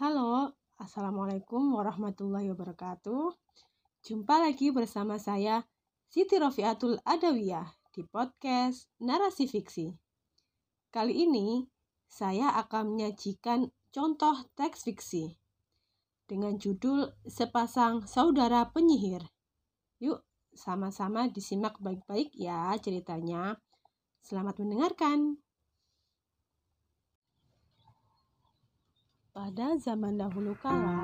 Halo, Assalamualaikum warahmatullahi wabarakatuh. Jumpa lagi bersama saya, Siti Rofiatul Adawiyah, di podcast Narasi Fiksi. Kali ini, saya akan menyajikan contoh teks fiksi dengan judul Sepasang Saudara Penyihir. Yuk, sama-sama disimak baik-baik ya ceritanya. Selamat mendengarkan. Pada zaman dahulu kala,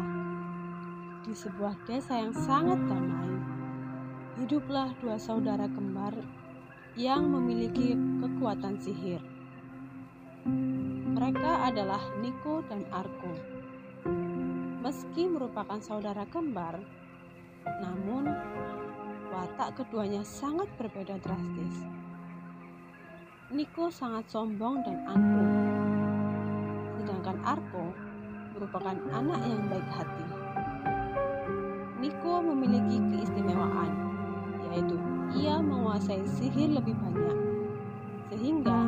di sebuah desa yang sangat damai, hiduplah dua saudara kembar yang memiliki kekuatan sihir. Mereka adalah Niko dan Arko. Meski merupakan saudara kembar, namun watak keduanya sangat berbeda drastis. Niko sangat sombong dan angkuh, sedangkan Arko merupakan anak yang baik hati. Niko memiliki keistimewaan, yaitu ia menguasai sihir lebih banyak, sehingga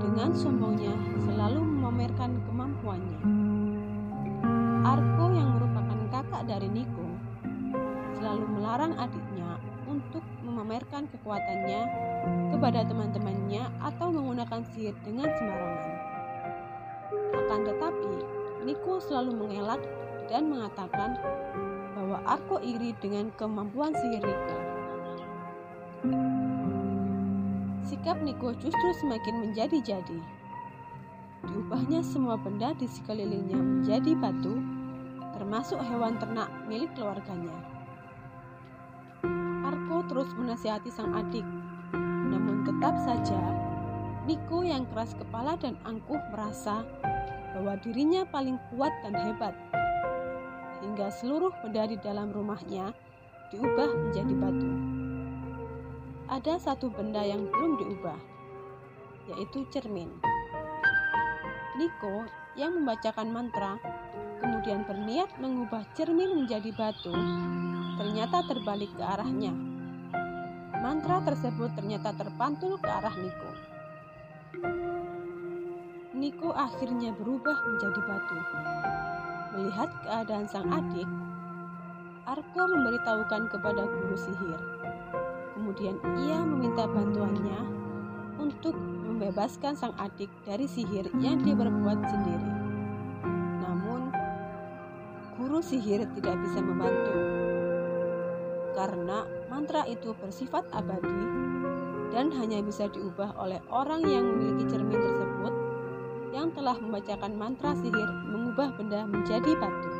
dengan sombongnya selalu memamerkan kemampuannya. Arko yang merupakan kakak dari Niko selalu melarang adiknya untuk memamerkan kekuatannya kepada teman-temannya atau menggunakan sihir dengan sembarangan. Akan tetapi, Niko selalu mengelak dan mengatakan bahwa aku iri dengan kemampuan sihir Niko. Sikap Niko justru semakin menjadi-jadi. Diubahnya semua benda di sekelilingnya menjadi batu, termasuk hewan ternak milik keluarganya. Arko terus menasihati sang adik, namun tetap saja Niko yang keras kepala dan angkuh merasa bahwa dirinya paling kuat dan hebat, hingga seluruh benda di dalam rumahnya diubah menjadi batu. Ada satu benda yang belum diubah, yaitu cermin. Niko yang membacakan mantra kemudian berniat mengubah cermin menjadi batu, ternyata terbalik ke arahnya. Mantra tersebut ternyata terpantul ke arah Niko. Niko akhirnya berubah menjadi batu. Melihat keadaan sang adik, Arko memberitahukan kepada guru sihir. Kemudian ia meminta bantuannya untuk membebaskan sang adik dari sihir yang dia berbuat sendiri. Namun, guru sihir tidak bisa membantu karena mantra itu bersifat abadi dan hanya bisa diubah oleh orang yang memiliki cermin tersebut yang telah membacakan mantra sihir mengubah benda menjadi batu.